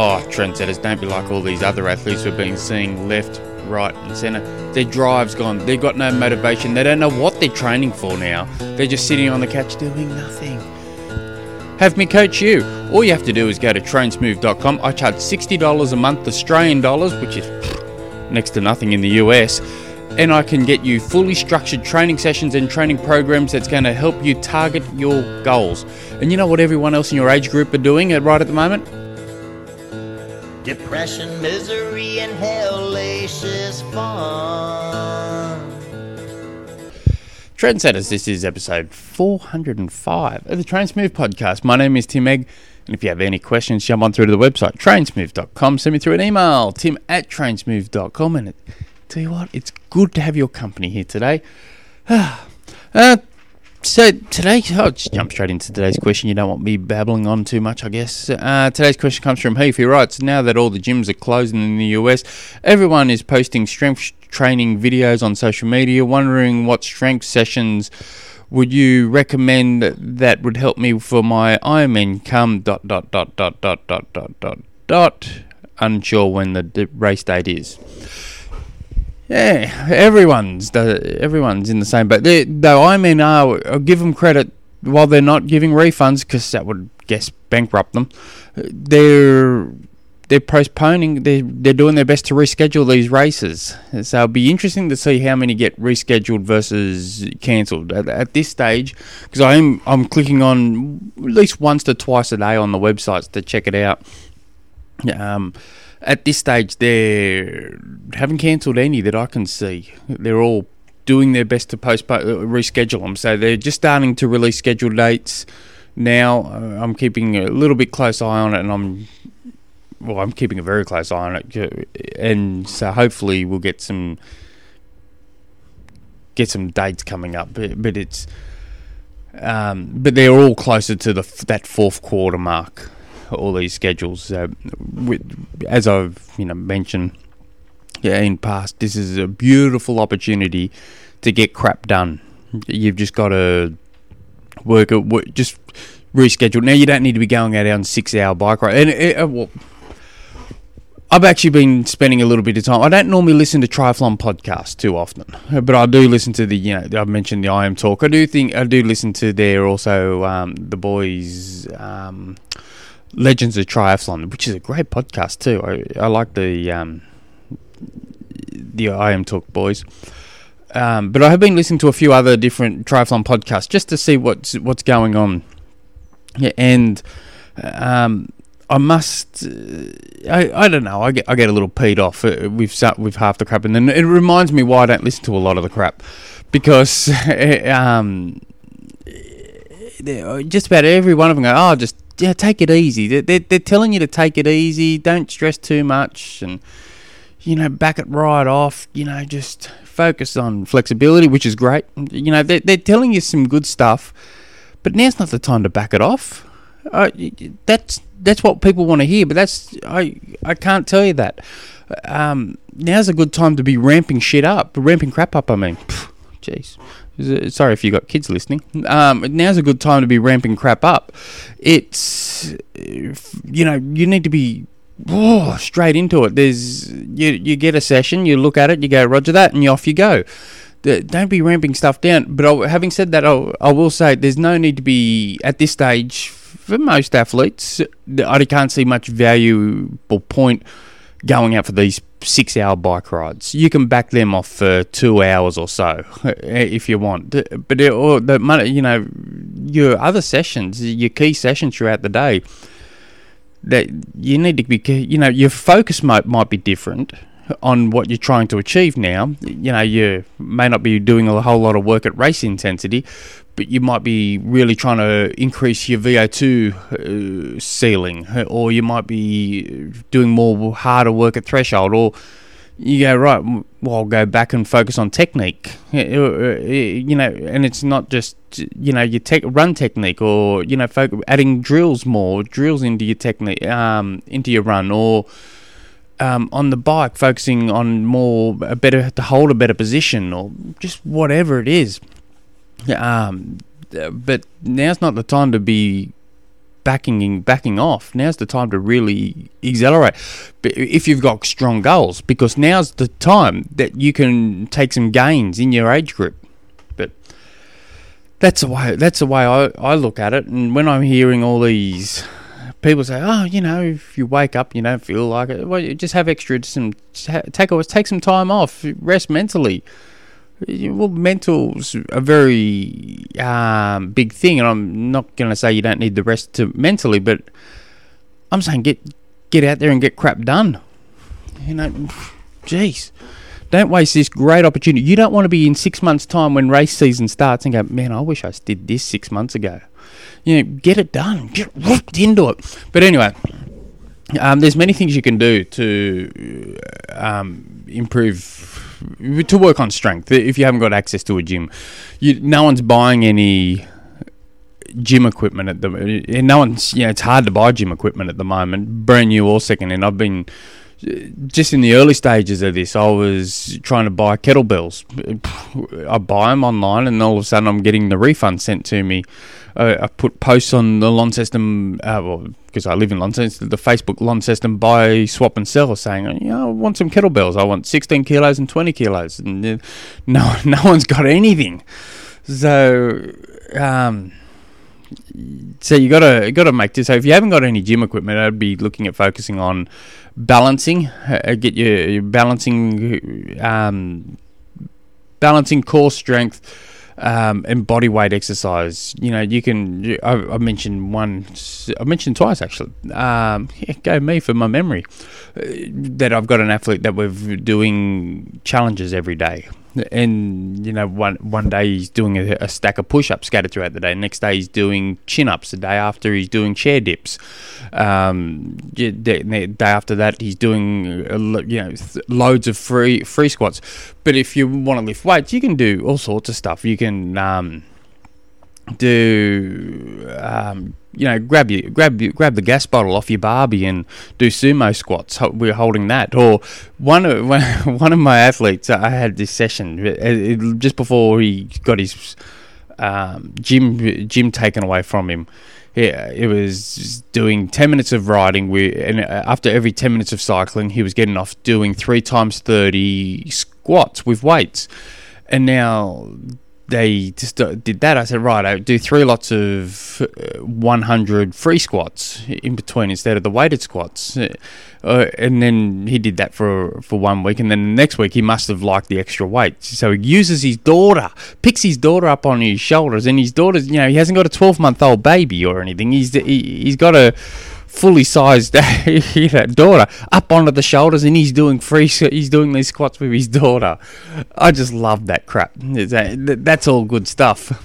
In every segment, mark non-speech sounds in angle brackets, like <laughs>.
Oh, trendsetters, don't be like all these other athletes we've been seeing left, right, and centre. Their drive's gone. They've got no motivation. They don't know what they're training for now. They're just sitting on the couch doing nothing. Have me coach you. All you have to do is go to trainsmooth.com. I charge $60 a month Australian dollars, which is next to nothing in the US. And I can get you fully structured training sessions and training programs that's going to help you target your goals. And you know what everyone else in your age group are doing right at the moment? Depression, misery, and hellacious fun. Trendsetters, this is episode 405 of the Trainsmooth podcast. My name is Tim Egg, and if you have any questions, jump on through to the website, trainsmooth.com. Send me through an email, tim at trainsmooth.com. And it, tell you what, it's good to have your company here today. <sighs> uh, so today, I'll just jump straight into today's question. You don't want me babbling on too much, I guess. Uh, today's question comes from Heath. He writes, now that all the gyms are closing in the US, everyone is posting strength training videos on social media, wondering what strength sessions would you recommend that would help me for my Ironman come dot dot dot dot dot dot dot dot dot unsure when the race date is. Yeah, everyone's the, everyone's in the same boat. Though I mean, I'll give them credit while they're not giving refunds because that would guess bankrupt them. They're they're postponing. They're they're doing their best to reschedule these races. So it'll be interesting to see how many get rescheduled versus cancelled at, at this stage. Because I'm I'm clicking on at least once to twice a day on the websites to check it out. Um, at this stage, they haven't cancelled any that I can see. They're all doing their best to postpone, uh, reschedule them. So they're just starting to release scheduled dates now. Uh, I'm keeping a little bit close eye on it, and I'm well, I'm keeping a very close eye on it, and so hopefully we'll get some get some dates coming up. But, but it's um, but they're all closer to the that fourth quarter mark all these schedules. Uh, with, as I've you know mentioned yeah, in past, this is a beautiful opportunity to get crap done. You've just got to work it, just reschedule. Now you don't need to be going out on six hour bike ride. And it, uh, well, I've actually been spending a little bit of time. I don't normally listen to triathlon podcasts too often, but I do listen to the. You know, I've mentioned the IMTalk. I do think I do listen to their also um, the boys. Um, Legends of Triathlon, which is a great podcast too. I, I like the um, the IMTalk boys. Um, but I have been listening to a few other different triathlon podcasts just to see what's what's going on. Yeah, and um, I must. Uh, I, I don't know. I get I get a little peed off uh, with with half the crap, and then it reminds me why I don't listen to a lot of the crap because <laughs> um, just about every one of them go, oh, just yeah, take it easy. They're, they're, they're telling you to take it easy. Don't stress too much, and you know, back it right off. You know, just focus on flexibility, which is great. You know, they're, they're telling you some good stuff, but now's not the time to back it off. Uh, that's that's what people want to hear, but that's I I can't tell you that. Um, now's a good time to be ramping shit up, ramping crap up. I mean, jeez. Sorry if you got kids listening. Um, now's a good time to be ramping crap up. It's you know you need to be oh, straight into it. There's you you get a session, you look at it, you go Roger that, and you off you go. Don't be ramping stuff down. But having said that, I will say there's no need to be at this stage for most athletes. I can't see much valuable point going out for these six hour bike rides. You can back them off for two hours or so <laughs> if you want. But it, or the money, you know, your other sessions, your key sessions throughout the day, that you need to be, you know, your focus might might be different on what you're trying to achieve now. You know, you may not be doing a whole lot of work at race intensity, but you might be really trying to increase your VO2 uh, ceiling, or you might be doing more harder work at threshold, or you go right. Well, I'll go back and focus on technique. Uh, uh, you know, and it's not just you know your tech run technique, or you know, focus, adding drills more drills into your technique, um, into your run, or um, on the bike, focusing on more a better to hold a better position, or just whatever it is. Um, but now's not the time to be backing backing off. Now's the time to really accelerate. If you've got strong goals, because now's the time that you can take some gains in your age group. But that's the way that's the way I, I look at it. And when I'm hearing all these people say, "Oh, you know, if you wake up, you don't feel like it, well, just have extra some take take some time off, rest mentally." Well, mental's a very um, big thing, and I'm not going to say you don't need the rest to mentally, but I'm saying get get out there and get crap done. You know, jeez, don't waste this great opportunity. You don't want to be in six months' time when race season starts and go, man, I wish I did this six months ago. You know, get it done, get whooped into it. But anyway, um, there's many things you can do to um, improve to work on strength. If you haven't got access to a gym, you, no one's buying any gym equipment at the and no one's you know it's hard to buy gym equipment at the moment, brand new or second hand. I've been just in the early stages of this, I was trying to buy kettlebells. I buy them online, and all of a sudden, I'm getting the refund sent to me. Uh, I put posts on the Launceston, uh, well, because I live in Launceston, the Facebook Launceston buy, swap, and sell, saying, you know, I want some kettlebells. I want 16 kilos and 20 kilos, and uh, <laughs> no, no one's got anything. So, um, so you gotta gotta make this. So if you haven't got any gym equipment, I'd be looking at focusing on balancing. Uh, get your, your balancing, um, balancing core strength um, and body weight exercise. You know, you can. I, I mentioned one. I mentioned twice actually. Um, <laughs> yeah, go me for my memory. Uh, that I've got an athlete that we're doing challenges every day and you know one one day he's doing a, a stack of push-ups scattered throughout the day. Next day he's doing chin-ups. The day after he's doing chair dips. Um, the, the day after that he's doing you know loads of free free squats. But if you want to lift weights you can do all sorts of stuff. You can um, do um, you know grab you grab you, grab the gas bottle off your barbie and do sumo squats. We're holding that. Or one of <laughs> one of my athletes, I had this session uh, just before he got his um, gym gym taken away from him. Yeah, it was doing 10 minutes of riding. We, and uh, after every 10 minutes of cycling, he was getting off doing three times 30 squats with weights. And now they just did that. I said, right, I do three lots of uh, 100 free squats in between instead of the weighted squats. Uh, uh, and then he did that for for one week, and then the next week he must have liked the extra weight. So he uses his daughter, picks his daughter up on his shoulders, and his daughter's, you know, he hasn't got a 12 month old baby or anything. He's he, he's got a fully sized daughter up onto the shoulders and he's doing free he's doing these squats with his daughter. I just love that crap. That's all good stuff.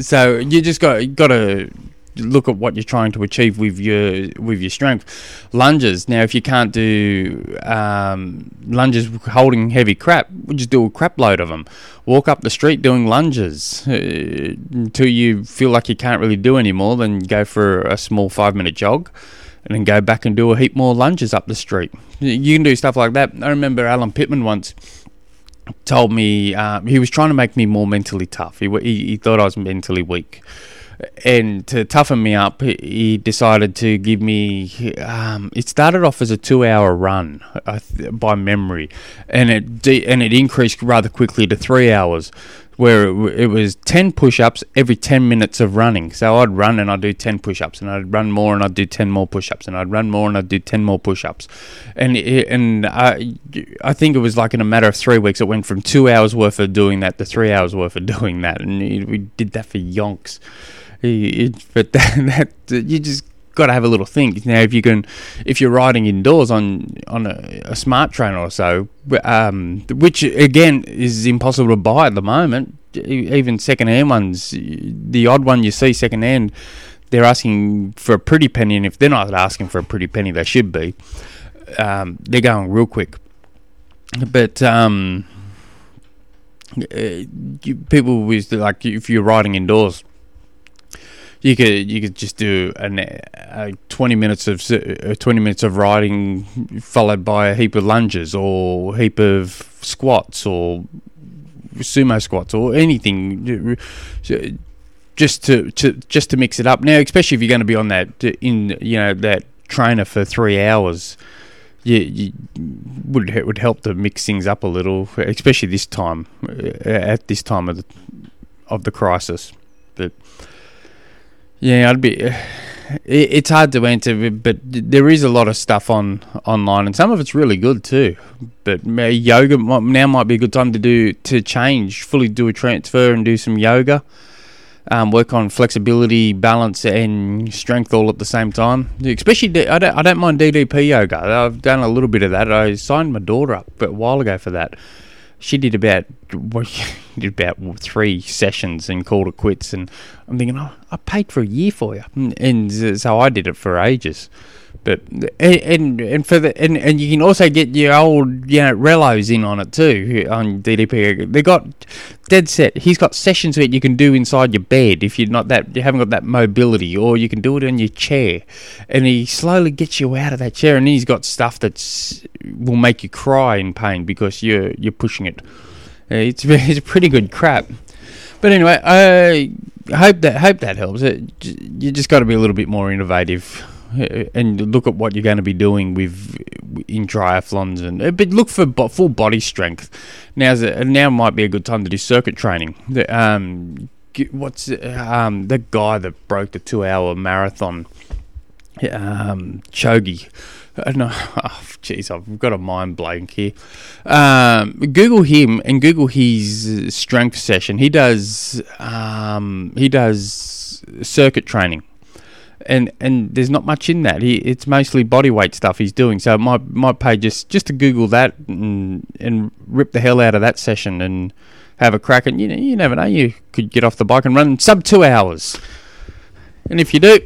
So you just got got to look at what you're trying to achieve with your with your strength. Lunges. Now if you can't do um, lunges holding heavy crap just do a crap load of them walk up the street doing lunges. Uh, until you feel like you can't really do anymore then go for a small five minute jog and then go back and do a heap more lunges up the street. You can do stuff like that. I remember Alan Pittman once told me uh, he was trying to make me more mentally tough. He, he, he thought I was mentally weak. And to toughen me up, he decided to give me. Um, it started off as a two-hour run uh, by memory, and it de- and it increased rather quickly to three hours where it, it, was 10 push-ups every 10 minutes of running. So I'd run and I'd do 10 push-ups and I'd run more and I'd do 10 more push-ups and I'd run more and I'd do 10 more push-ups. And it, and I, I think it was like in a matter of 3 weeks it went from 2 hours worth of doing that to 3 hours worth of <laughs> doing that and we did that for yonks. but <laughs> that, that you just got to have a little think. Now, if you can, if you're riding indoors on on a, a smart trainer or so, um, which again is impossible to buy at the moment, even second-hand ones, the odd one you see second-hand, they're asking for a pretty penny, and if they're not asking for a pretty penny, they should be. Um, they're going real quick, but. Um, uh, people with like if you're riding indoors you could you could just do uh, 20 minutes of uh, 20 minutes of riding followed by a heap of lunges or a heap of squats or sumo squats or anything just to, to just to mix it up now, especially if you're going to be on that in you know that trainer for three hours. You, you would it would help to mix things up a little, especially this time uh, at this time of the of the crisis. But yeah, I'd be. It, it's hard to answer, but there is a lot of stuff on online, and some of it's really good too. But yoga now might be a good time to do to change fully, do a transfer, and do some yoga. Um, work on flexibility, balance, and strength all at the same time. Especially, I don't, I don't mind DDP yoga. I've done a little bit of that. I signed my daughter up a while ago for that she did about <laughs> did about three sessions and called it quits. And I'm thinking, oh, I paid for a year for you, and so I did it for ages. But and and for the and, and you can also get your old you know relos in on it too on DDP. They got dead set. He's got sessions that you can do inside your bed if you're not that you haven't got that mobility, or you can do it in your chair. And he slowly gets you out of that chair, and he's got stuff that will make you cry in pain because you're you're pushing it. Uh, it's <laughs> it's pretty good crap. But anyway, I hope that hope that helps. It, you just got to be a little bit more innovative and look at what you're going to be doing with in triathlons and uh, but look for full body strength. Now's a, now might be a good time to do circuit training. The, um, what's um the guy that broke the two hour marathon? Um, Chogi. No, <laughs> oh, jeez, I've got a mind blank here. Um, Google him and Google his strength session. He does um, he does circuit training and and there's not much in that. He it's mostly body weight stuff he's doing. So my might pay just just to Google that and and rip the hell out of that session and have a crack. And you know you never know. You could get off the bike and run sub two hours. And if you do,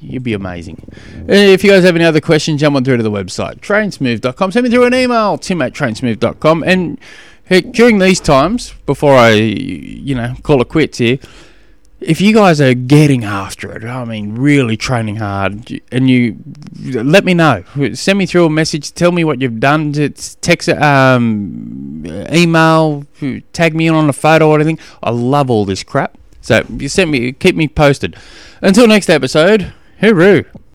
you'd be amazing. Uh, if you guys have any other questions, jump on through to the website trainsmooth.com. Send me through an email tim at trainsmooth.com. And uh, during these times, before I you know call it quits here if you guys are getting after it, I mean, really training hard, and you let me know. Send me through a message. Tell me what you've done. Text, um, email, tag me in on a photo or anything. I love all this crap. So you send me, keep me posted. Until next episode, hooroo.